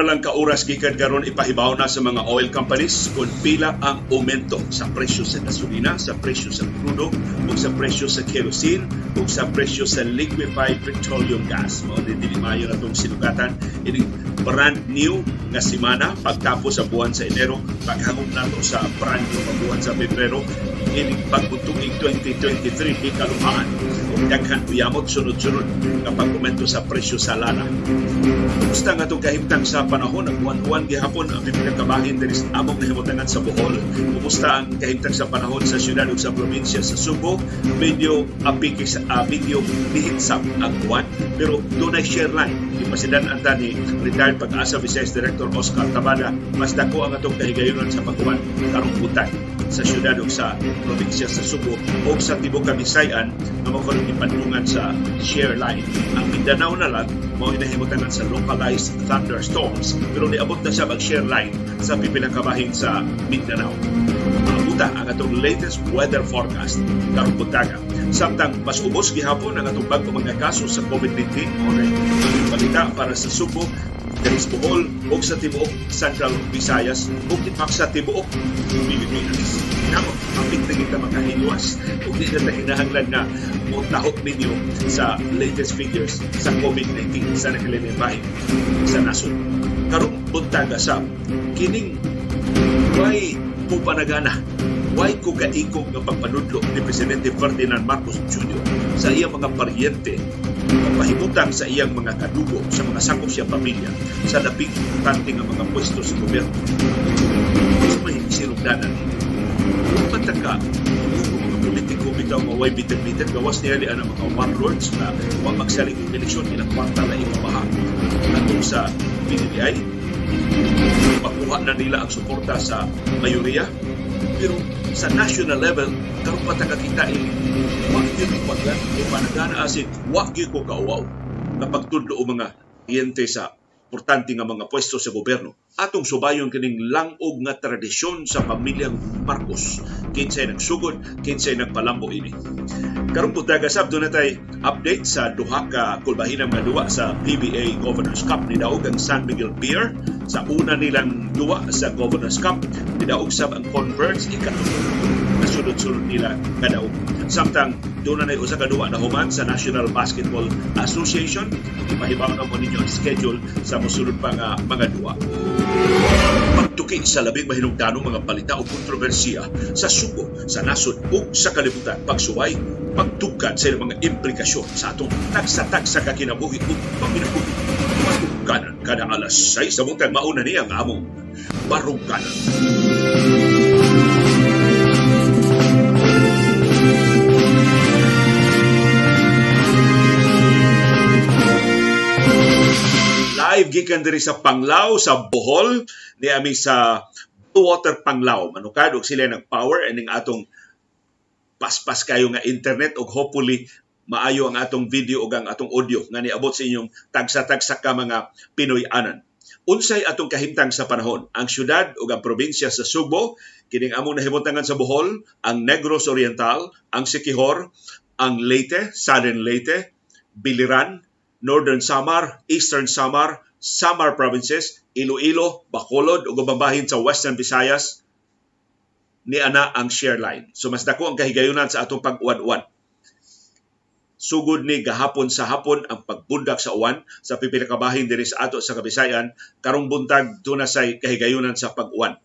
na lang ka oras gikan karon ipahibaw na sa mga oil companies kung pila ang aumento sa presyo sa gasolina, sa presyo sa crudo, o sa presyo sa kerosene, o sa presyo sa liquefied petroleum gas. Mao din dili mayo na itong sinugatan ini brand new nga semana pagtapos sa buwan sa Enero, paghangop nato sa brand new nga buwan sa Pebrero, ini pagbutuig 2023 di kalumaan. Daghan uyamot sunod-sunod nga pagkomento sa presyo sa lana. Kumusta nga itong kahimtang sa panahon ang buwan-buwan gihapon ang pinagkabahin diri sa among nahimutangan sa Bohol. Kumusta ang kahimtang sa panahon sa syudad ug sa probinsya sa Subo? Medyo apiki sa uh, medyo lihitsap ang buwan pero dunay share line. Ipasidan ang tani retired pag-asa Vice Director Oscar Tabada mas dako ang atong kahigayonon sa pagkuman karong butan sa syudad ug sa probinsya sa Subo o sa Tibok Kabisayan na mao ipandungan sa share line. Ang Mindanao na lang mao inahimutan sa localized thunderstorms pero niabot na siya mag-share line sa pipila kabahin sa Mindanao. Maabuta ang atong latest weather forecast karong buntaga. Samtang mas ubos gihapon ang atong bagong mga kaso sa COVID-19 o balita para sa Subo diri sa Bohol o sa tibuok Central Visayas o kitmak sa tibuok Pilipinas. Namo, kapit na kita makahinuwas o di na hinahanglan na mo tahok ninyo sa latest figures sa COVID-19 sa nakalilimbahin sa nasod. Karong buntaga sa kining why po panagana why ko gaikog nga pagpanudlo ni Presidente Ferdinand Marcos Jr. sa iyang mga paryente pahimutang sa iyang mga kadugo sa mga sakop siya pamilya sa labing importante nga mga pwesto sa gobyerno. Sa may sinugdanan, kung pataka, kung mga politiko bitaw nga way bitin-bitin, gawas niya ang mga warlords na huwag magsaling ng eleksyon ilang kwarta na ipabaha. Atong sa PDBI, makuha na nila ang suporta sa mayoriya, pero sa national level, karon pa kita ini wa gyud paglan o panagana asin wa gyud ko kauwaw kapag tudlo o mga kliyente sa importante nga mga pwesto sa gobyerno. Atong subayon kining langog nga tradisyon sa pamilyang Marcos. Kinsay nagsugod, kinsay nagpalambo ini. Karong putaga sab na tay update sa duha ka kulbahinang nga duwa sa PBA Governors Cup ni daog ang San Miguel Beer sa una nilang duwa sa Governors Cup ni daog sab ang Converge ikatulo nasunod-sunod nila kadaog. Samtang doon na usa ka na human sa National Basketball Association. Ipahibaw na mo ninyo ang schedule sa musunod pa nga mga duwa. Pagtuki sa labing mahinungdanong mga balita o kontrobersiya sa suko, sa nasod ug sa kalibutan, pagsuway, pagtugkad sa mga implikasyon sa atong tagsa-tagsa kakinabuhi ug panginabuhi. Marungkanan kada alas 6 sa buntag mauna niya ang among Marungkanan. live gikan diri sa Panglao sa Bohol ni ami sa Blue Water Panglao manukad og sila nag power aning atong paspas kayo nga internet ug hopefully maayo ang atong video ug ang atong audio nga niabot sa inyong tagsa-tagsa ka mga Pinoy anan. Unsay atong kahimtang sa panahon? Ang syudad ug ang probinsya sa Subo, kining among nahimutangan sa Bohol, ang Negros Oriental, ang Siquijor, ang Leyte, Southern Leyte, Biliran, Northern Samar, Eastern Samar, Samar Provinces, Iloilo, Bacolod ug babahin sa Western Visayas ni ana ang share line. So mas dako ang kahigayunan sa atong pag-uwan-uwan. Sugod ni gahapon sa hapon ang pagbundak sa uwan sa pipila ka bahin diri sa ato sa Kabisayan karong buntag tuna say kahigayunan sa pag-uwan.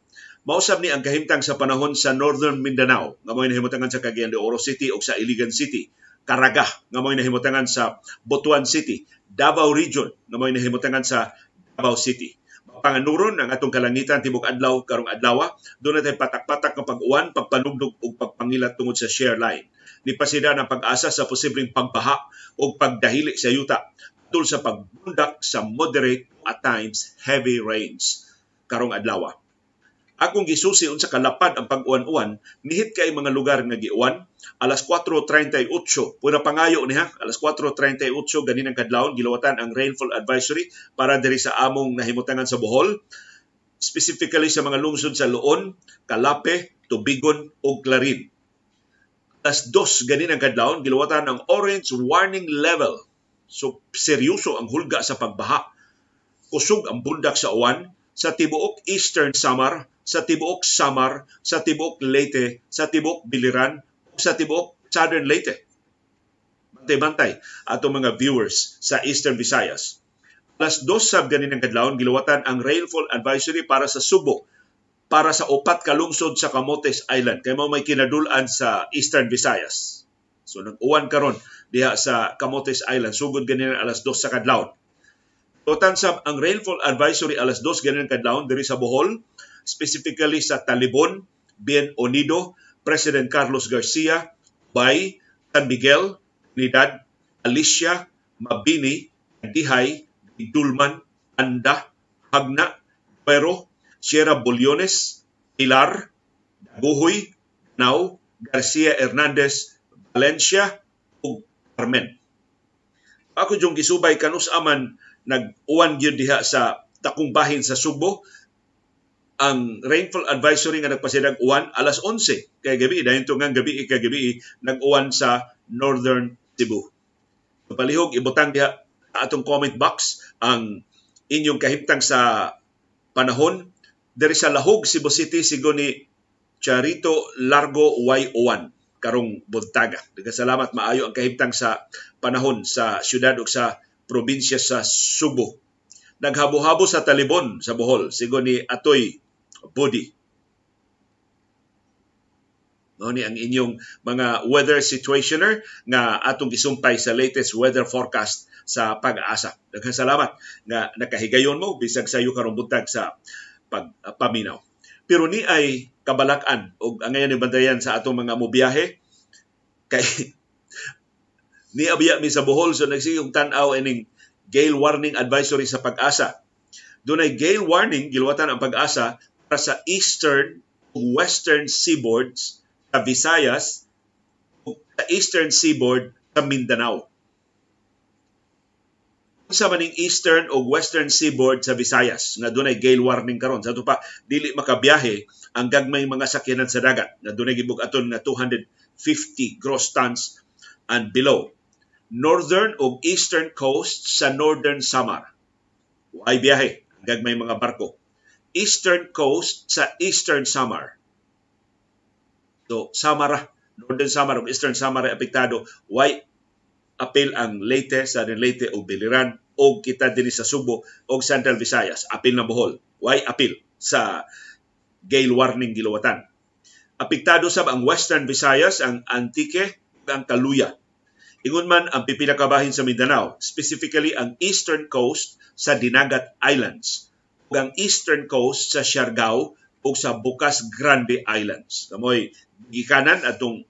Mausab ni ang kahimtang sa panahon sa Northern Mindanao nga mo'y nahimutangan sa Cagayan de Oro City o sa Iligan City. Caraga nga mo'y nahimutangan sa Butuan City. Davao Region nga may nahimutangan sa Davao City. Panganuron ang atong kalangitan tibok adlaw karong adlaw. Doon natin patak-patak ng pag-uwan, pagpanugdog ug pagpangilat tungod sa share line. Nipasida ng pag-asa sa posibleng pagbaha o pagdahili sa yuta tul sa pagbundak sa moderate at times heavy rains karong adlaw. Akong gisusi unsa kalapad ang pag-uwan-uwan, nihit kay mga lugar nga giuwan, alas 4.38, pura pangayo niha, alas 4.38 ganin ang kadlawon, gilawatan ang rainfall advisory para diri sa among nahimutangan sa Bohol, specifically sa mga lungsod sa Luon, Kalape, Tubigon ug Clarin. Alas 2 ganin ang kadlawon, gilawatan ang orange warning level. So seryoso ang hulga sa pagbaha kusog ang bundak sa uwan sa tibuok Eastern Samar, sa tibuok Samar, sa tibuok Leyte, sa tibuok Biliran, sa tibuok Southern Leyte. Bantay-bantay atong mga viewers sa Eastern Visayas. Alas dos sab ganin ang kadlawon gilawatan ang rainfall advisory para sa Subo para sa upat ka lungsod sa Camotes Island kay mao may kinadul-an sa Eastern Visayas. So nag-uwan karon diha sa Camotes Island sugod ganin alas dos sa kadlawon. Tutan sab ang rainfall advisory alas 2 ganin kadlawon diri sa Bohol, specifically sa Talibon, Bien Unido, President Carlos Garcia, Bay, San Miguel, Trinidad, Alicia, Mabini, Dihay, Dulman, Anda, Hagna, Pero, Sierra Bulyones, Pilar, Daguhoy, Nau, Garcia Hernandez, Valencia, ug Carmen. Ako yung gisubay kanus aman nag-uwan gyud diha sa takong bahin sa Subo ang rainfall advisory nga nagpasidag uwan alas 11 kay gabi dahil to nga gabi kay gabi nag-uwan sa Northern Cebu. Palihog ibutang diha atong comment box ang inyong kahimtang sa panahon diri sa Lahog Cebu City sigo ni Charito Largo Y1 karong buntaga. Salamat maayo ang kahimtang sa panahon sa syudad ug sa probinsya sa Subo. Naghabo-habo sa Talibon sa Bohol, sigo ni Atoy Body. No, ni ang inyong mga weather situationer nga atong gisumpay sa latest weather forecast sa pag-asa. Daghang salamat nga nakahigayon mo bisag sa iyo karong buntag sa pagpaminaw. Pero ni ay kabalakan o ang ngayon bandayan sa atong mga mobiyahe kay ni abiya mi sa Bohol so nagsiyong tan-aw ining gale warning advisory sa pag-asa. Dunay gale warning giluwatan ang pag-asa sa eastern western seaboards sa Visayas ug sa eastern seaboard sa Mindanao. Sa maning eastern o western seaboard sa Visayas nga dunay gale warning karon sa pa dili makabiyahe ang gagmay mga sakyanan sa dagat nga dunay gibug-aton nga 250 gross tons and below northern o eastern coast sa northern Samar. Ay biyahe, gagmay mga barko. Eastern coast sa eastern Samar. So, Samara, northern Samar o eastern Samar ay apektado. Why apil ang Leyte, sa Leyte o Biliran o kita din sa Subo o Central Visayas. Apil na Bohol. Why apil sa gale warning gilawatan. Apektado sab ang Western Visayas, ang Antique, ang Kaluya Ingon man ang pipila ka bahin sa Mindanao, specifically ang eastern coast sa Dinagat Islands ang eastern coast sa Siargao ug sa Bukas Grande Islands. Kamoy gikanan atong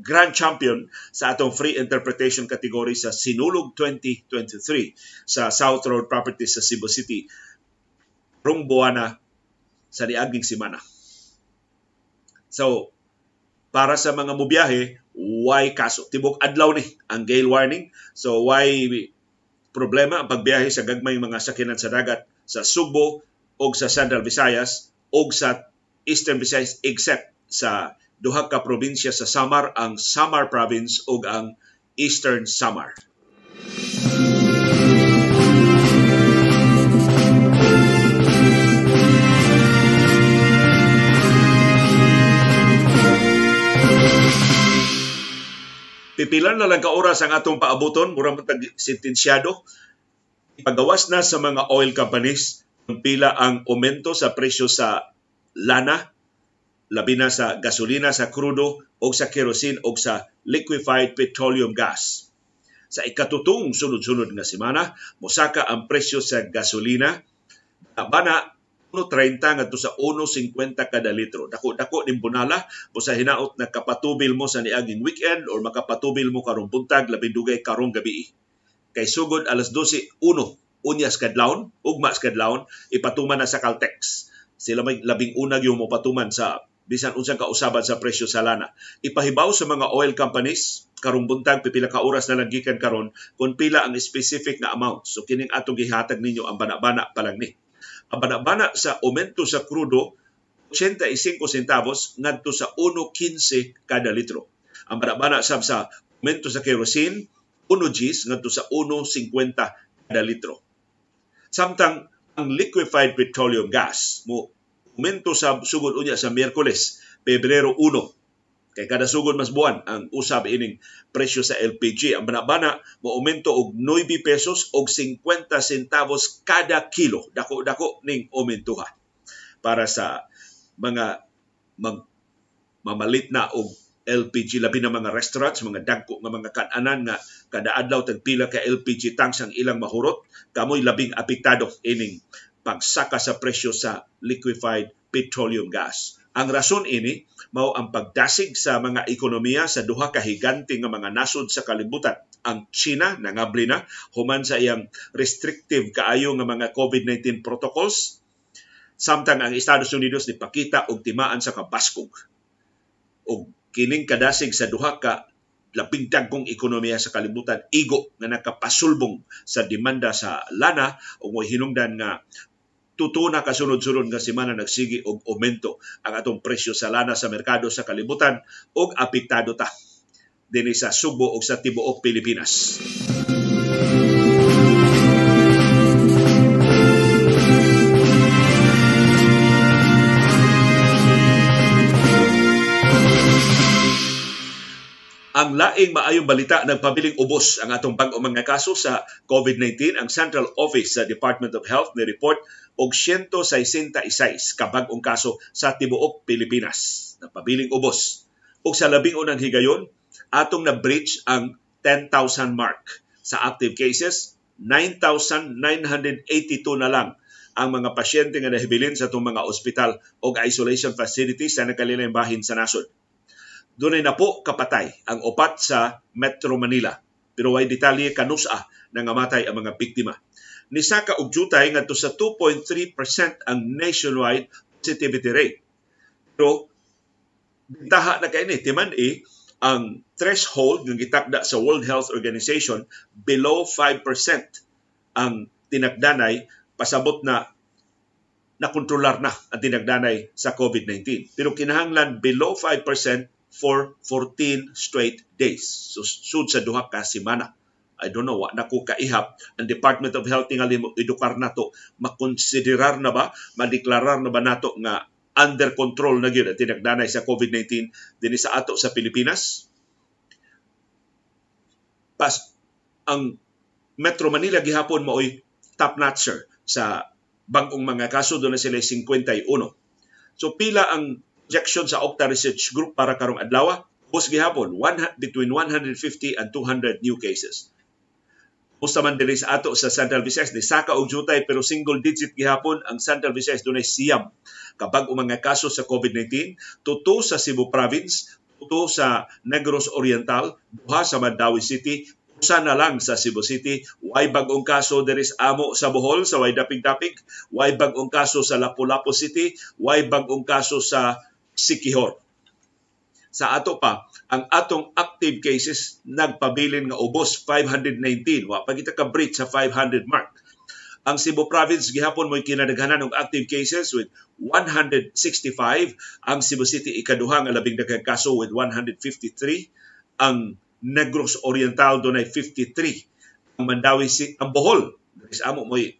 grand champion sa atong free interpretation category sa Sinulog 2023 sa South Road Properties sa Cebu City rong buwana sa niaging simana. So, para sa mga mubiyahe, why kaso? Tibok adlaw ni ang gale warning. So why problema ang pagbiyahe sa gagmay mga sakinan sa dagat sa Subo o sa Central Visayas o sa Eastern Visayas except sa duha ka probinsya sa Samar ang Samar Province o ang Eastern Samar. Pipilan na lang ka oras ang atong paabuton, murang matag sentensyado. Ipagawas na sa mga oil companies pila ang aumento sa presyo sa lana, labi na sa gasolina, sa krudo, o sa kerosene o sa liquefied petroleum gas. Sa ikatutong sunod-sunod nga semana, musaka ang presyo sa gasolina, bana 1.30 ngadto sa 1.50 kada litro. Dako dako din bunala mo sa hinaot na kapatubil mo sa niaging weekend or makapatubil mo karong buntag labi dugay karong gabi. Kay sugod alas 12 uno unyas kadlawon ugma kadlawon ipatuman na sa Caltex. Sila may labing unag yung mopatuman sa bisan unsang kausaban sa presyo sa lana. Ipahibaw sa mga oil companies karong buntag pipila ka oras na lang gikan karon kung pila ang specific na amount. So kining atong gihatag ninyo ang bana-bana pa lang ni ang bana sa aumento sa krudo 85 centavos ngadto sa 1.15 kada litro. Ang bana sab sa aumento sa kerosene 1 Gs ngadto sa 1.50 kada litro. Samtang ang liquefied petroleum gas mo umento sa sugod unya sa Miyerkules, Pebrero 1. Kay kada sugod mas buwan ang usab ining presyo sa LPG. Ang banabana mo aumento og 9 pesos og 50 centavos kada kilo. Dako-dako ning aumentuha para sa mga mag, mamalit na og LPG labi na mga restaurants, mga dagko nga mga kananan nga kada adlaw tag pila ka LPG tanks ang ilang mahurot, kamoy labing apektado ining pagsaka sa presyo sa liquefied petroleum gas. Ang rason ini mao ang pagdasig sa mga ekonomiya sa duha ka higante nga mga nasod sa kalibutan. Ang China nangabli na human sa iyang restrictive kaayo nga mga COVID-19 protocols samtang ang Estados Unidos ni pakita og timaan sa kabaskog og kining kadasig sa duha ka labing dagkong ekonomiya sa kalibutan igo nga nakapasulbong sa demanda sa lana o hinungdan nga tuto na kasunod-sunod nga semana nagsigi og aumento ang atong presyo sa lana sa merkado sa kalibutan og apektado ta dinhi sa Subo ug sa tibuok Pilipinas. Ang laing maayong balita nagpabiling ubos ang atong bag-o mga kaso sa COVID-19. Ang Central Office sa Department of Health ni report og 166 kabag-ong kaso sa tibuok Pilipinas. Nagpabiling ubos. Ug sa labing unang higayon, atong na breach ang 10,000 mark sa active cases. 9,982 na lang ang mga pasyente nga nahibilin sa itong mga ospital o isolation facilities sa nakalilang bahin sa nasod Dunay na po kapatay ang upat sa Metro Manila. Pero way detalye kanusa na ngamatay ang mga biktima. Ni Saka og jutay ngadto sa 2.3% ang nationwide positivity rate. Pero bintaha na kay ni timan eh, ang threshold ng gitakda sa World Health Organization below 5% ang tinagdanay pasabot na nakontrolar na ang tinagdanay sa COVID-19. Pero kinahanglan below 5% for 14 straight days. So, sud sa duha ka semana. I don't know, wa na ko kaihap. Ang Department of Health mo edukar nato, makonsiderar na ba, madeklarar na ba nato nga under control na gyud tinagdanay sa COVID-19 dinhi sa ato sa Pilipinas? Pas ang Metro Manila gihapon maoy top notcher sa bangong mga kaso doon na sila 51. So pila ang projection sa Octa Research Group para karong adlaw bus gihapon between 150 and 200 new cases. Musta man diri sa ato sa Central Visayas ni saka og jutay pero single digit gihapon ang Central Visayas dunay siyam kabag mga kaso sa COVID-19 tuto sa Cebu Province tuto sa Negros Oriental duha sa Mandawi City usa na lang sa Cebu City, way bagong kaso diri sa amo sa Bohol sa way dapig-dapig, way bagong kaso sa Lapu-Lapu City, way bagong kaso sa Sikihor. Sa ato pa, ang atong active cases nagpabilin nga ubos 519. Wa pa kita ka breach sa 500 mark. Ang Cebu Province gihapon mo'y kinadaghanan og active cases with 165. Ang Cebu City ikaduha nga labing daghang kaso with 153. Ang Negros Oriental dunay 53. Ang Mandawi ang Bohol sa amo mo'y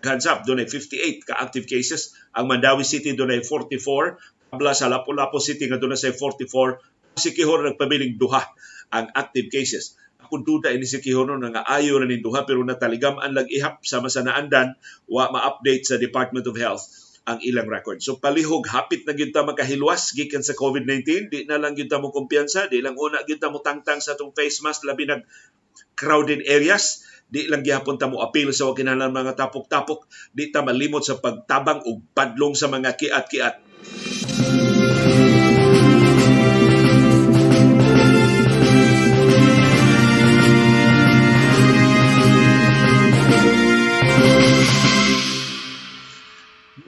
hands up dunay 58 ka active cases. Ang Mandawi City dunay 44 Abla sa Lapu-Lapu City nga doon sa 44, si Kihor nagpabiling duha ang active cases. Ako duda ini si Kihor no nga ayo na ni duha pero nataligam ang lag-ihap sa masanaandan wa ma-update sa Department of Health ang ilang record. So palihog hapit na gyud ta makahilwas gikan sa COVID-19, di na lang gyud ta mo kumpiyansa, di lang una gyud ta mo tangtang sa atong face mask labi nag crowded areas di lang gihapon ta mo apil sa kinahanglan mga tapok-tapok di ta malimot sa pagtabang og padlong sa mga kiat-kiat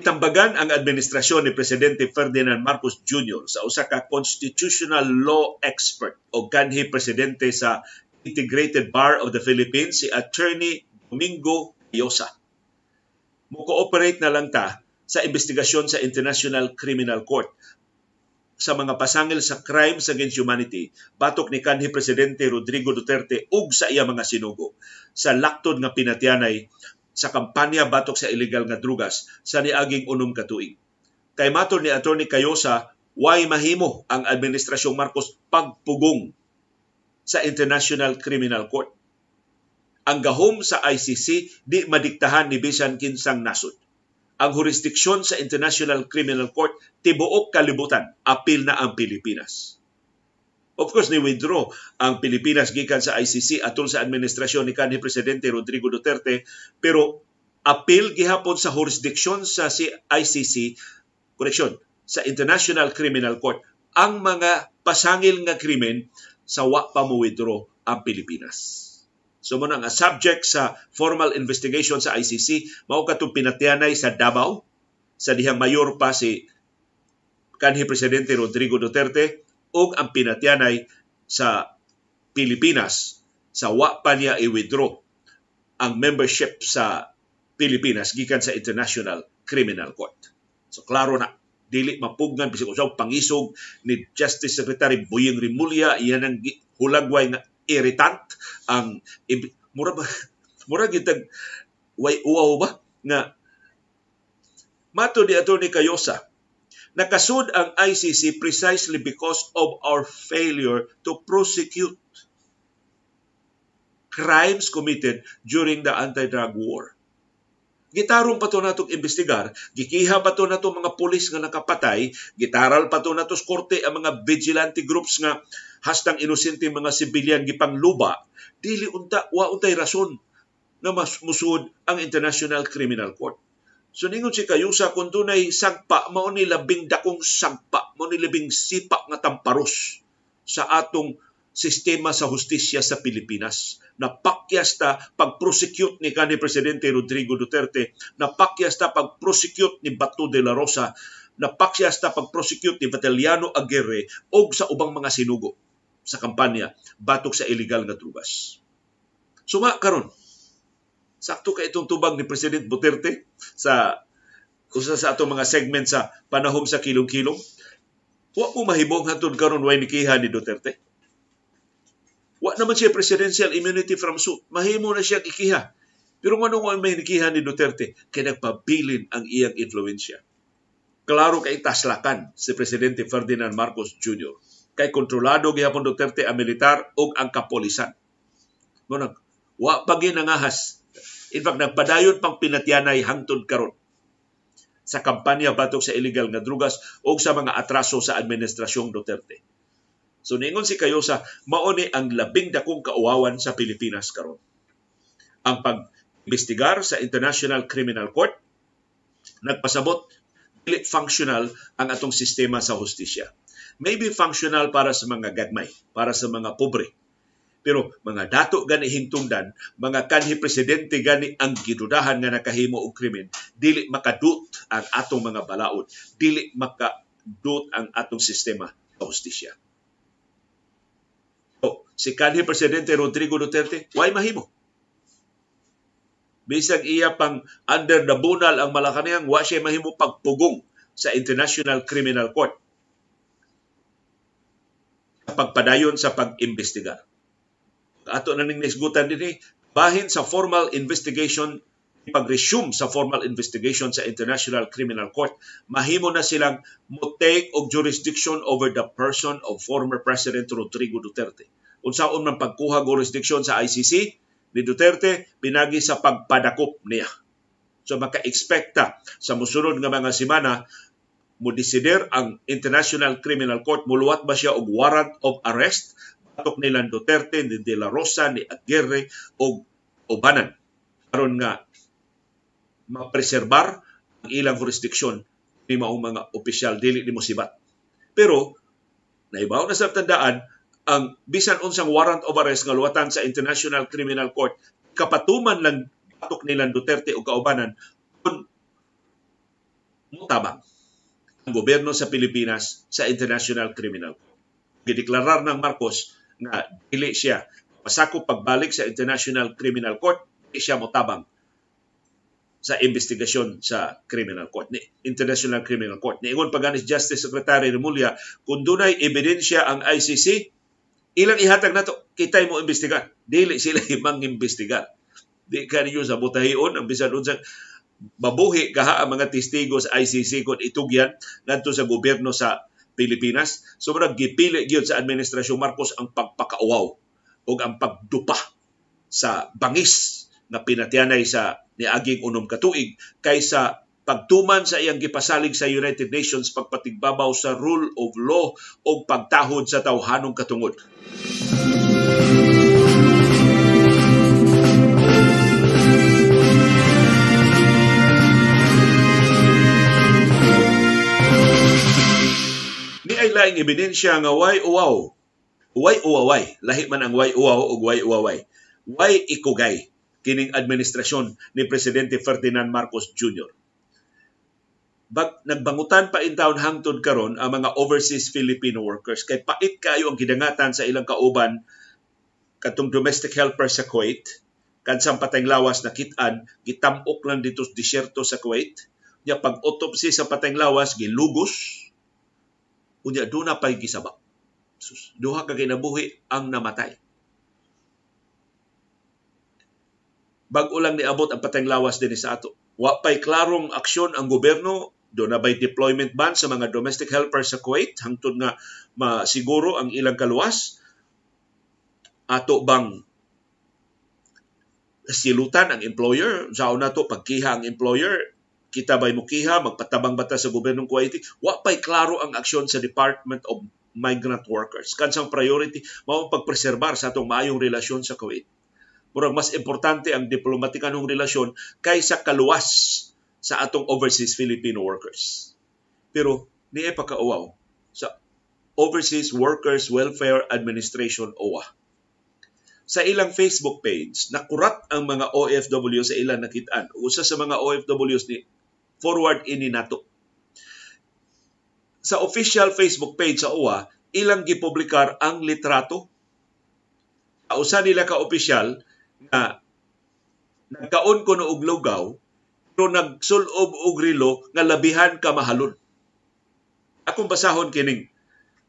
Tambagan ang administrasyon ni Presidente Ferdinand Marcos Jr. sa usa ka constitutional law expert o kanhi presidente sa Integrated Bar of the Philippines si Attorney Domingo Yosa. Mo-cooperate na lang ta sa investigasyon sa International Criminal Court sa mga pasangil sa crimes against humanity batok ni kanhi presidente Rodrigo Duterte ug sa iya mga sinugo sa laktod nga pinatyanay sa kampanya batok sa illegal nga drugas sa niaging unom ka tuig. Kay matod ni Attorney Cayosa, why mahimo ang Administrasyong Marcos pagpugong sa International Criminal Court. Ang gahom sa ICC di madiktahan ni bisan kinsang nasod. Ang jurisdiksyon sa International Criminal Court tibuok kalibutan, apil na ang Pilipinas. Of course, ni-withdraw ang Pilipinas gikan sa ICC atol sa administrasyon ni kanhi Presidente Rodrigo Duterte, pero apil gihapon sa jurisdiksyon sa ICC, correction, sa International Criminal Court, ang mga pasangil nga krimen sa wa pa mo withdraw ang Pilipinas. So mo nga subject sa formal investigation sa ICC, mao katong pinatianay sa Davao sa dihang mayor pa si kanhi Presidente Rodrigo Duterte ug ang pinatyanay sa Pilipinas sa wa pa niya i-withdraw ang membership sa Pilipinas gikan sa International Criminal Court. So klaro na dili mapugnan bisag usaw pangisog ni Justice Secretary Boyeng Rimulya iyan ang hulagway nga irritant ang mura ba mura gitag way uwaw ba nga mato ni Attorney Cayosa Nakasud ang ICC precisely because of our failure to prosecute crimes committed during the anti-drug war. Gitarong pa to natong imbestigar, gikiha pa to nato mga pulis nga nakapatay, gitaral pa to nato korte ang mga vigilante groups nga hastang inosente mga sibilyan gipangluba, dili unta wa untay rason nga mas musud ang International Criminal Court. So ningon si Kayusa kung dunay sagpa mao ni labing dakong sagpa mao ni labing sipa nga tamparos sa atong sistema sa hustisya sa Pilipinas. Napakyas ta pag-prosecute ni kanhi Presidente Rodrigo Duterte, napakyas ta pag-prosecute ni Bato de la Rosa, napakyas ta pag-prosecute ni Bataliano Aguirre o sa ubang mga sinugo sa kampanya batok sa illegal nga drugas. Suma karon Sakto ka itong tubag ni President Duterte sa usa sa atong mga segment sa panahom sa kilong-kilong. Wa mo mahibong hantod karon way nikiha ni Duterte. Wa naman siya presidential immunity from suit. Mahimo na siya ikiha. Pero nga may nikiha ni Duterte? Kaya nagpabilin ang iyang influensya. Klaro kay taslakan si Presidente Ferdinand Marcos Jr. Kay kontrolado gihapon Duterte ang militar ug ang kapolisan. Ngunang, wa pa ginangahas In fact, nagpadayon pang pinatyanay hangtod karon sa kampanya batok sa illegal nga drugas o sa mga atraso sa administrasyong Duterte. So ningon si Kayosa, mao ni ang labing dakong kauwawan sa Pilipinas karon. Ang pag-imbestigar sa International Criminal Court nagpasabot dili functional ang atong sistema sa hustisya. Maybe functional para sa mga gagmay, para sa mga pobre, pero mga dato gani hingtungdan, mga kanhi presidente gani ang gidudahan nga nakahimo og krimen, dili makadut ang atong mga balaod, dili makadut ang atong sistema sa hustisya. Si kanhi presidente Rodrigo Duterte, why mahimo? Bisag iya pang under the bunal ang Malacanang, wa siya mahimo pagpugong sa International Criminal Court pagpadayon sa pag-imbestigar ato na ning nisgutan dinhi bahin sa formal investigation pag-resume sa formal investigation sa International Criminal Court, mahimo na silang mo-take og jurisdiction over the person of former President Rodrigo Duterte. Unsaon man pagkuha jurisdiction sa ICC ni Duterte pinagi sa pagpadakop niya. So maka-expecta sa musunod nga mga semana mo desider ang International Criminal Court muluwat ba siya og warrant of arrest batok nila Duterte, ni De La Rosa, ni Aguirre o ubanan karon nga mapreserbar ang ilang jurisdiksyon ni mga opisyal dili ni sibat. Pero naibaw na sa tandaan ang bisan unsang warrant of arrest nga luwatan sa International Criminal Court kapatuman lang batok nila Duterte o kaubanan kun mutabang ang gobyerno sa Pilipinas sa International Criminal Court. Gideklarar ng Marcos nga dili siya pasako pagbalik sa International Criminal Court, di siya motabang sa investigasyon sa Criminal Court, ni International Criminal Court. Niingon pa ganis Justice Secretary Remulla, kung dunay ebidensya ang ICC, ilang ihatag nato kitay mo imbestigar. Dili sila imang imbestigar. Di ka ninyo sa butahion ang bisan unsa mabuhi kaha ang mga testigo sa ICC kung itugyan ngadto sa gobyerno sa Pilipinas. So murag gipili gyud sa administrasyon Marcos ang pagpakauwaw o ang pagdupa sa bangis na pinatianay sa niaging unom katuig kaysa pagtuman sa iyang gipasalig sa United Nations pagpatigbabaw sa rule of law o pagtahod sa tawhanong katungod. Ni ay laing ebidensya nga way uwaw. Way uwaway. Lahi man ang way uwaw o way uwaway. Way ikugay kining administrasyon ni Presidente Ferdinand Marcos Jr bag, nagbangutan pa in town hangtod karon ang mga overseas Filipino workers. Kay pait kayo ang gidangatan sa ilang kauban katong domestic helper sa Kuwait. Kansang patayng lawas na kitan gitamok lang dito sa disyerto sa Kuwait. Nya pag autopsy sa patayng lawas gilugos. Unya do na pay gisaba. Duha ka kinabuhi ang namatay. Bag ulang niabot ang patayng lawas din sa ato. Wa pay klarong aksyon ang gobyerno do na bay deployment ban sa mga domestic helpers sa Kuwait? Hangtod nga masiguro ang ilang kaluwas? Ato bang silutan ang employer? Sa na to pagkiha ang employer? Kita bay mo kiha magpatabang bata sa gobyernong Kuwaiti? Wa pay klaro ang aksyon sa Department of Migrant Workers. Kansang priority mao pagpreserbar sa atong maayong relasyon sa Kuwait. Murag mas importante ang diplomatikanong relasyon kaysa kaluwas sa atong overseas Filipino workers. Pero niya pagkauwaw sa Overseas Workers Welfare Administration OWA. Sa ilang Facebook page, nakurat ang mga OFW sa ilang nakitaan. Usa sa mga OFWs ni forward ini nato. Sa official Facebook page sa OWA, ilang gipublikar ang litrato. Usa nila ka official na nagkaon ko og lugaw pero nagsulob og rilo nga labihan ka mahalon. Akong basahon kining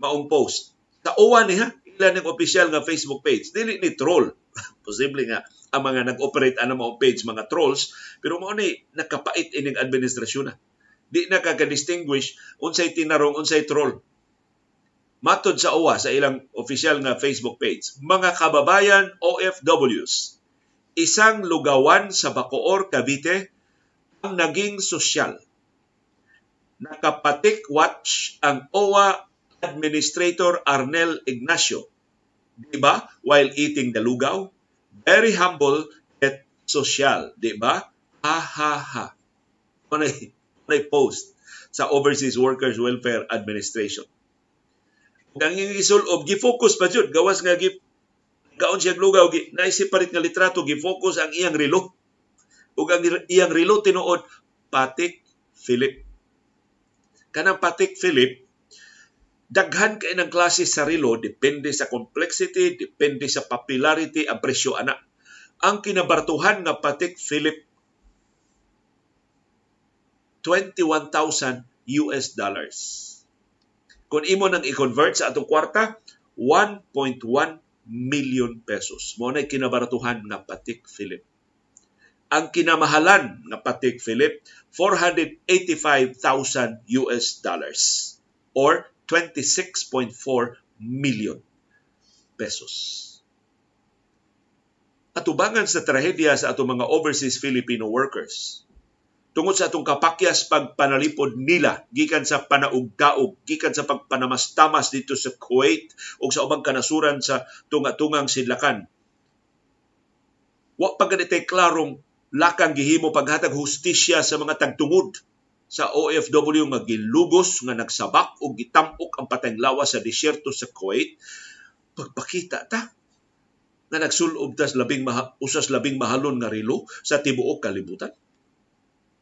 maong post. Sa uwan niya, ilan ng official nga Facebook page. Dili ni troll. Posible nga ang mga nag-operate ano mga page, mga trolls, pero mo ni nakapait ining administrasyon na. Di na kaka-distinguish unsay tinarong, unsay troll. Matod sa uwa sa ilang official nga Facebook page, mga kababayan OFWs, isang lugawan sa Bacoor, Cavite ang naging sosyal. Nakapatik watch ang OWA Administrator Arnel Ignacio. Di ba? While eating the lugaw. Very humble yet social. Di ba? Ha ha ha. Manay, manay post sa Overseas Workers Welfare Administration. Ang isulob, gi-focus pa jud gawas nga gi gaon siya lugaw, gi, naisip parit nga litrato, gi-focus ang iyang relo ug ang iyang relo tinuod Patik Philip. Kanang Patik Philip daghan kay ng klase sa relo depende sa complexity, depende sa popularity ang presyo ana. Ang kinabartuhan nga Patik Philip 21,000 US dollars. Kung imo nang i-convert sa atong kwarta, 1.1 million pesos. Mo na kinabaratuhan nga Patik Philip ang kinamahalan nga Patek Philip 485,000 US dollars or 26.4 million pesos. Atubangan sa trahedya sa atong mga overseas Filipino workers tungod sa atong kapakyas pagpanalipod nila gikan sa panaugdaog gikan sa pagpanamastamas dito sa Kuwait o sa ubang kanasuran sa tunga-tungang sidlakan wa pa ganitay klarong lakang gihimo paghatag hustisya sa mga tagtungod sa OFW nga gilugos nga nagsabak o gitampok ang patayng lawas sa disyerto sa Kuwait. Pagpakita ta nga nagsulob tas labing maha, usas labing mahalon nga rilo sa tibuok kalibutan.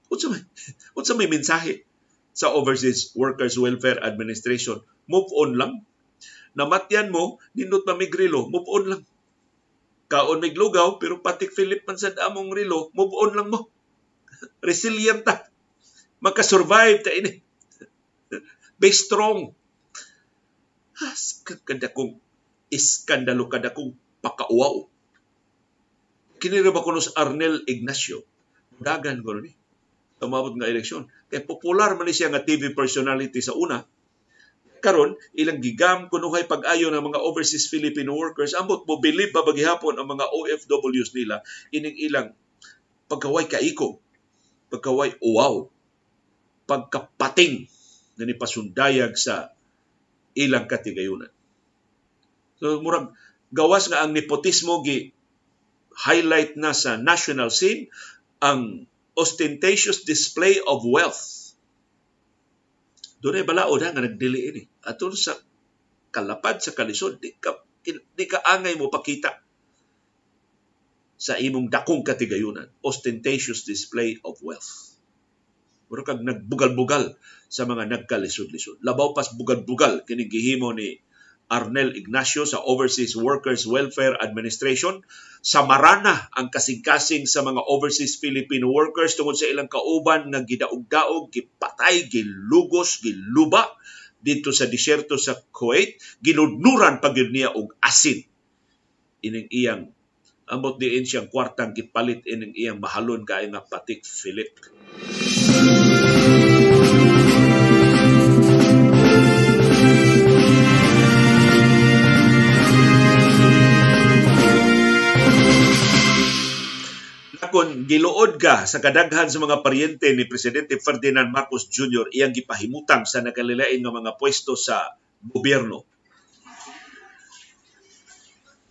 Unsa may unsa may mensahe sa Overseas Workers Welfare Administration? Move on lang. Namatyan mo nindot mamigrilo move on lang kaon mig lugaw pero patik Philip man sad among rilo move on lang mo resilient ta makasurvive ta ini be strong kada kong iskandalo kada kong pakauaw Kini ba kunos Arnel Ignacio? Dagan ko ni. Tumabot nga eleksyon. Kaya popular man siya nga TV personality sa una. Karon ilang gigam kunuhay pag-ayo ng mga overseas Filipino workers ambot mo believe pa bagihapon ang mga OFWs nila ining ilang pagkaway kaiko, pagkaway uwaw, pagkapating na ni pasundayag sa ilang katigayunan. So murag gawas nga ang nepotismo gi highlight na sa national scene ang ostentatious display of wealth. Doon ay balaod nga nagdili ini. Atol sa kalapad sa kalisod, di ka, di ka angay mo pakita sa imong dakong katigayunan. Ostentatious display of wealth. Mura kag nagbugal-bugal sa mga nagkalisod-lisod. Labaw pas bugal-bugal kinigihimo ni Arnel Ignacio sa Overseas Workers Welfare Administration. Samarana ang kasing-kasing sa mga overseas Filipino workers tungod sa ilang kauban nga gidaog-daog, gipatay, gilugos, giluba dito sa disyerto sa Kuwait, ginudnuran pag niya og asin. Ining iyang amot diin siyang kwartang gipalit ining iyang mahalon kay nga patik Philip. Kung giluod ka sa kadaghan sa mga paryente ni Presidente Ferdinand Marcos Jr. iyang gipahimutang sa nakalilain nga mga pwesto sa gobyerno.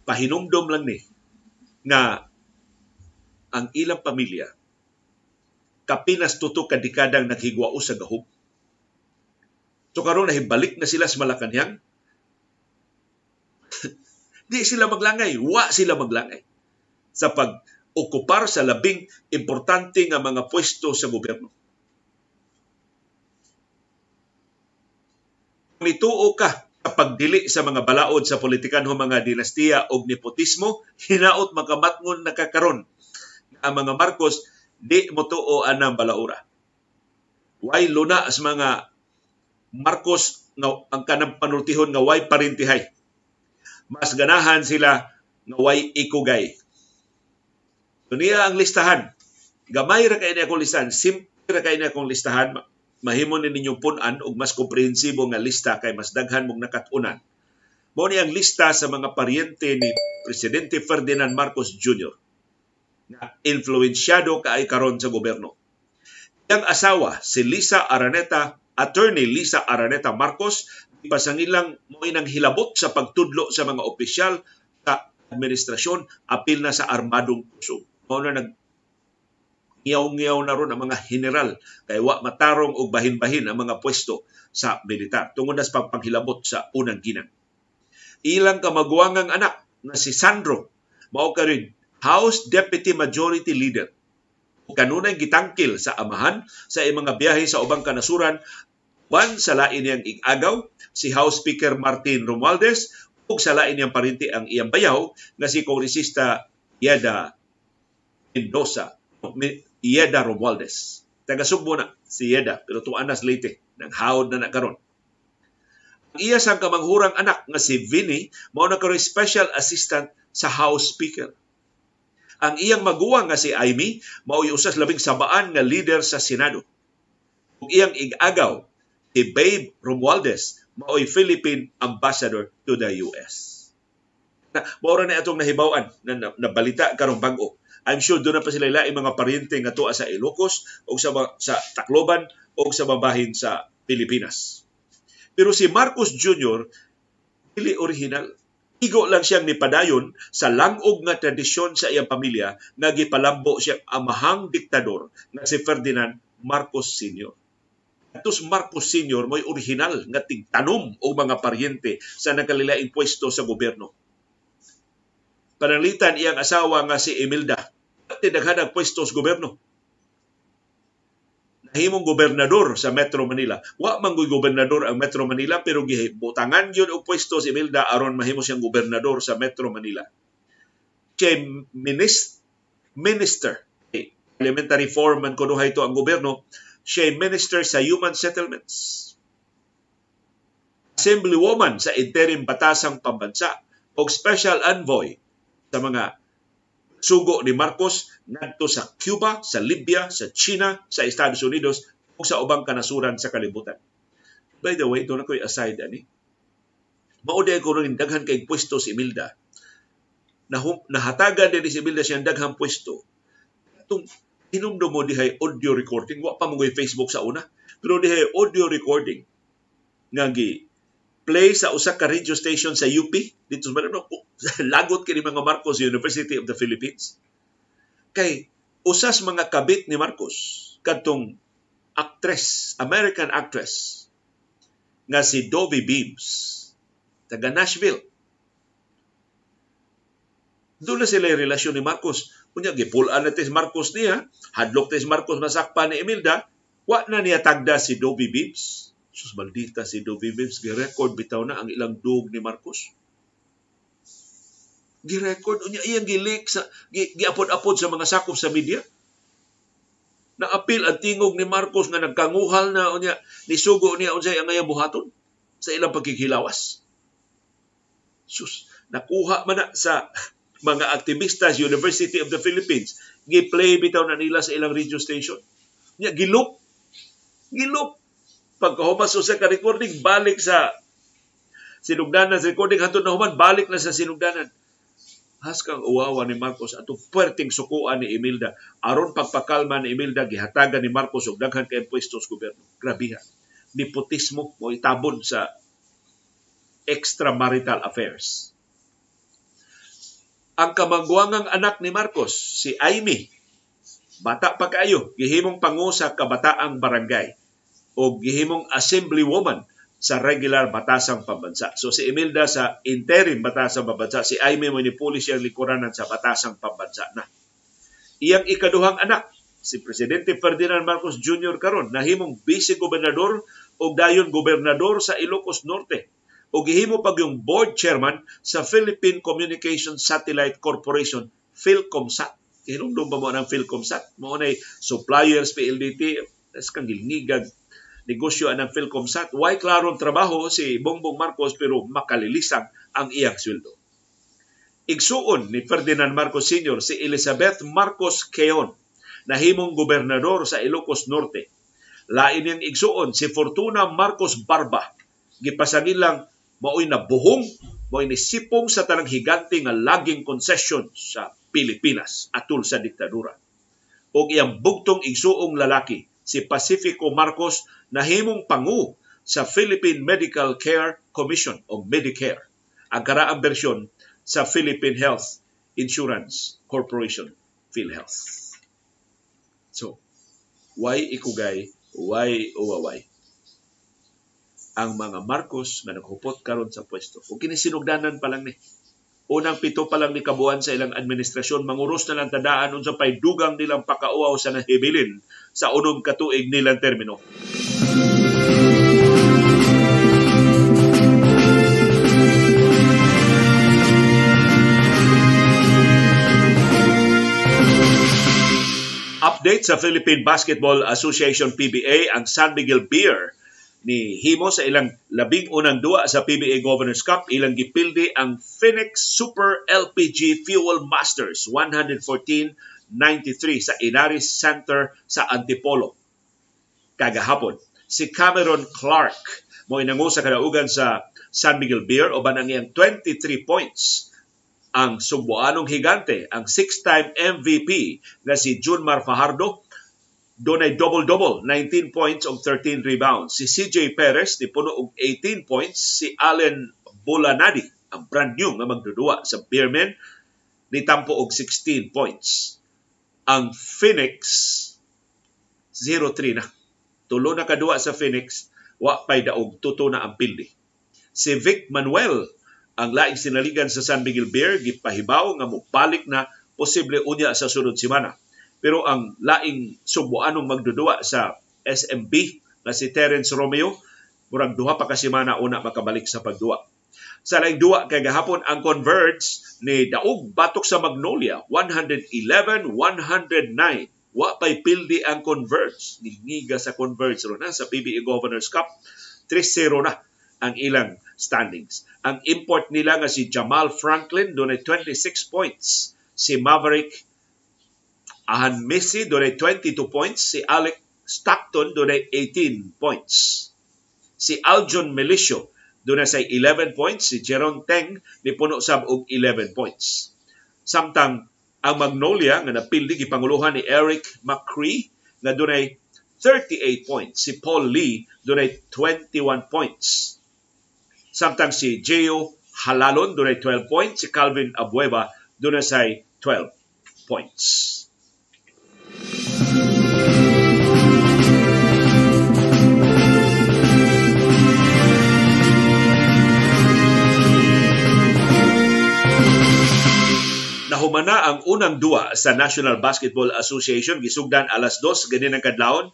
Pahinumdom lang ni nga ang ilang pamilya kapinas tuto ka dekadang naghigwao sa gahom. So karon nahibalik na sila sa Malacanang. Di sila maglangay, wa sila maglangay sa pag okupar sa labing importante nga mga pwesto sa gobyerno. Mituo ka sa pagdili sa mga balaod sa politikan ho mga dinastiya o nepotismo, hinaot makamatngon nakakaron ang mga Marcos di motuo anang balaura. Way luna sa mga Marcos nga ang kanang panultihon nga way parintihay. Mas ganahan sila nga way ikugay Niya ang listahan. Gamay ra kay akong listahan, simple ra kay akong listahan, mahimo ni ninyong punan og mas komprehensibo nga lista kay mas daghan mong nakatunan. Mao ni ang lista sa mga paryente ni Presidente Ferdinand Marcos Jr. na influensyado kaay karon sa gobyerno. Ang asawa si Lisa Araneta, attorney Lisa Araneta Marcos, pasangilang mo inang hilabot sa pagtudlo sa mga opisyal sa administrasyon apil na sa armadong kusog mao na nag ngiyaw-ngiyaw na ron ang mga general kay wa matarong og bahin-bahin ang mga pwesto sa militar tungod sa pagpanghilabot sa unang ginang. Ilang kamaguangang anak na si Sandro mao ka rin House Deputy Majority Leader. Kanunay gitangkil sa amahan sa mga biyahe sa ubang kanasuran Wan sa lain niyang igagaw si House Speaker Martin Romualdez ug sa lain niyang parinti ang iyang bayaw nga si Kongresista Yeda Mendoza, Ieda Romualdez. Taga Sugbo na si Ieda, pero tuan na Leyte, nang hawd na nakaron. Ang iya sang kamanghurang anak nga si Vinny, mao na karoy special assistant sa House Speaker. Ang iyang maguwang nga si Amy, mao usas labing sabaan nga leader sa Senado. Ug iyang igagaw si Babe Romualdez, mao'y Philippine Ambassador to the US. Na, mao na atong nahibawan na, na, na balita karong bag-o I'm sure doon na pa sila ilaing mga paryente nga tuwa sa Ilocos o sa, sa Tacloban o sa babahin sa Pilipinas. Pero si Marcos Jr., dili original. Igo lang siyang nipadayon sa langog nga tradisyon sa iyang pamilya nga gipalambo siyang amahang diktador nga si Ferdinand Marcos Sr. Atos Marcos Sr. mo'y original nga tigtanom o mga paryente sa nakalilaing pwesto sa gobyerno panalitan iyang asawa nga si Emilda at daghan ang pwesto sa gobyerno. Nahimong gobernador sa Metro Manila. Wa man gobernador ang Metro Manila pero gibutangan gyud og pwesto si Emilda aron mahimo siyang gobernador sa Metro Manila. Siya minister, minister elementary foreman kuno ito ang gobyerno, siya minister sa human settlements. Assemblywoman sa interim batasang pambansa o special envoy sa mga sugo ni Marcos ngadto sa Cuba, sa Libya, sa China, sa Estados Unidos ug sa ubang kanasuran sa kalibutan. By the way, doon ako'y aside ani. Mauday ko rin daghan kay pwesto si Imelda. Nahum, nahatagan din si Imelda siyang daghang pwesto. Itong hinumdo mo dihay audio recording, wa pa mo Facebook sa una, pero dihay audio recording nga gi play sa usa ka radio station sa UP dito sa Manila. Lagot kini mga Marcos University of the Philippines. Kay usas mga kabit ni Marcos kadtong actress, American actress nga si Dovie Beams taga Nashville. Doon na sila yung relasyon ni Marcos. Kunya, gipulaan na tis Marcos niya, hadlok tis Marcos masakpa ni Imelda, wa na niya tagda si Dovie Beams Sus maldita si Dovie Vives, gi-record bitaw na ang ilang dug ni Marcos. Gi-record unya iyang gilik sa giapod-apod sa mga sakop sa media. Naapil ang tingog ni Marcos nga nagkanguhal na unya ni sugo niya unsay ang ngayang buhaton sa ilang pagkikilawas. Sus, nakuha man na sa mga aktivistas University of the Philippines gi-play bitaw na nila sa ilang radio station. Nya gilop gilop pagkahumas sa ka recording balik sa sinugdanan sa recording hantod na human balik na sa sinugdanan has kang uwawa ni Marcos ato puwerteng sukuan ni Imelda. Aron pagpakalma ni Imelda gihatagan ni Marcos og daghan kay pwestos gobyerno. Grabe ha. Nepotismo mo itabon sa extramarital affairs. Ang kamangguangang anak ni Marcos si Amy bata pa kayo gihimong pangu sa kabataang barangay. O gihimong assemblywoman sa regular batasang pambansa. So si Imelda sa interim batasang pambansa, si Aimee Manipuli siyang likuranan sa batasang pambansa na. Iyang ikaduhang anak, si Presidente Ferdinand Marcos Jr. karon nahimong vice-gobernador o dayon gobernador sa Ilocos Norte o gihimo pag yung board chairman sa Philippine Communications Satellite Corporation, PhilComSat. Hinumdum ba mo ng PhilComSat? Mo na suppliers, PLDT, tas kang gilngigag negosyo ng Philcomsat. Why klarong trabaho si Bongbong Marcos pero makalilisang ang iyang sweldo. Igsuon ni Ferdinand Marcos Sr. si Elizabeth Marcos Keon nahimong gobernador sa Ilocos Norte. Lain niyang igsuon si Fortuna Marcos Barba. Gipasangin lang mao'y nabuhong, mao'y nisipong sa tanang higante nga laging concession sa Pilipinas atul sa diktadura. O iyang bugtong igsuong lalaki si Pacifico Marcos nahimong pangu sa Philippine Medical Care Commission o Medicare. Ang karaang bersyon sa Philippine Health Insurance Corporation, PhilHealth. So, why ikugay, why uwaway? Ang mga Marcos nga naghupot karon sa pwesto. Kung kinisinugdanan pa lang ni unang pito pa lang ni kabuan sa ilang administrasyon manguros na lang tadaan unsa pay dugang nilang pakauaw sa nahibilin sa unom katuig nilang termino. Update sa Philippine Basketball Association PBA ang San Miguel Beer ni Himo sa ilang labing unang duwa sa PBA Governors Cup ilang gipildi ang Phoenix Super LPG Fuel Masters 114-93 sa Inaris Center sa Antipolo kagahapon. Si Cameron Clark mo inango sa kadaugan sa San Miguel Beer o iyang 23 points ang Subuanong Higante, ang six-time MVP na si Junmar Fajardo doon ay double-double, 19 points of 13 rebounds. Si CJ Perez, di puno og 18 points. Si Allen Bolanadi, ang brand new nga magdudua sa Beermen, ni tampo og 16 points. Ang Phoenix, 0-3 na. Tulo na kadua sa Phoenix, wa pay daog, tuto na ang pildi. Si Vic Manuel, ang laing sinaligan sa San Miguel Beer, gipahibaw nga mubalik na posible unya sa sunod simana pero ang laing subuanong magdudua sa SMB na si Terence Romeo, murag duha pa ka semana una makabalik sa pagdua. Sa laing duwa kay gahapon ang Converge ni Daog batok sa Magnolia 111-109. Wa pay pildi ang Converge. Ningiga sa Converge ro na sa PBA Governors Cup 3-0 na ang ilang standings. Ang import nila nga si Jamal Franklin dunay 26 points si Maverick Ahan Messi dunay 22 points, si Alex Stockton dunay 18 points. Si Aljon Melicio dunay say 11 points, si Jeron Teng ni puno sab og 11 points. Samtang ang Magnolia nga napildi gipanguluhan ni Eric McCree nga dunay 38 points. Si Paul Lee dunay 21 points. Samtang si Gio Halalon dunay 12 points, si Calvin Abueva dunay say 12 points. Nahumana ang unang dua sa National Basketball Association. Gisugdan alas 2 ganin ang kadlawon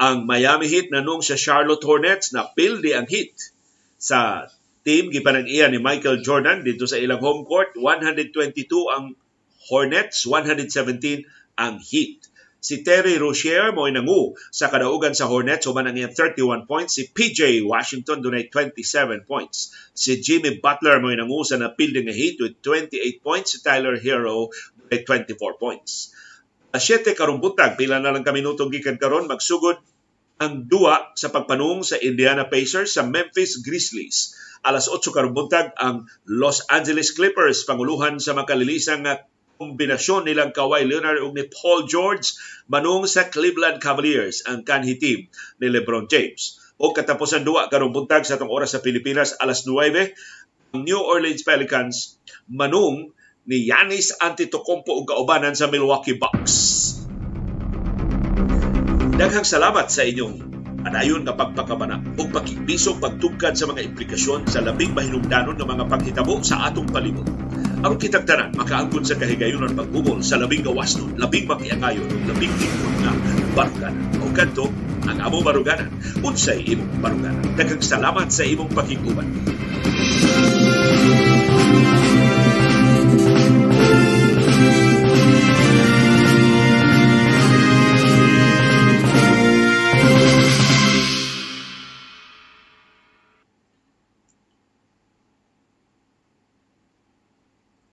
ang Miami Heat nanong sa Charlotte Hornets na pildi ang Heat sa team. Gipanag-iya ni Michael Jordan dito sa ilang home court. 122 ang Hornets 117 ang Heat Si Terry Rozier mo nangu sa kadaugan sa Hornets human ang 31 points. Si PJ Washington dunay 27 points. Si Jimmy Butler mo nangu sa napilding nga Heat with 28 points. Si Tyler Hero dunay 24 points. A 7 karong buntag, pila na lang kaminutong gikan karon magsugod ang duwa sa pagpanung sa Indiana Pacers sa Memphis Grizzlies. Alas 8 karong buntag ang Los Angeles Clippers panguluhan sa makalilisang kombinasyon nilang Kawhi Leonard ug ni Paul George manung sa Cleveland Cavaliers ang kanhi team ni LeBron James. O katapusan duwa karong buntag sa atong oras sa Pilipinas alas 9 ang New Orleans Pelicans manung ni Yanis Antetokounmpo ug kaubanan sa Milwaukee Bucks. Daghang salamat sa inyong anayon nga pagpakabana ug pakibisog pagtugkad sa mga implikasyon sa labing mahinungdanon nga mga panghitabo sa atong palibot aron kitang tanan makaangkon sa kahigayunan pagbubol sa labing gawas nun, labing makiangayon, labing tingkod na baruganan. O kanto, ang amo baruganan, unsay imong baruganan. Daghang salamat sa imong pakiguban. Thank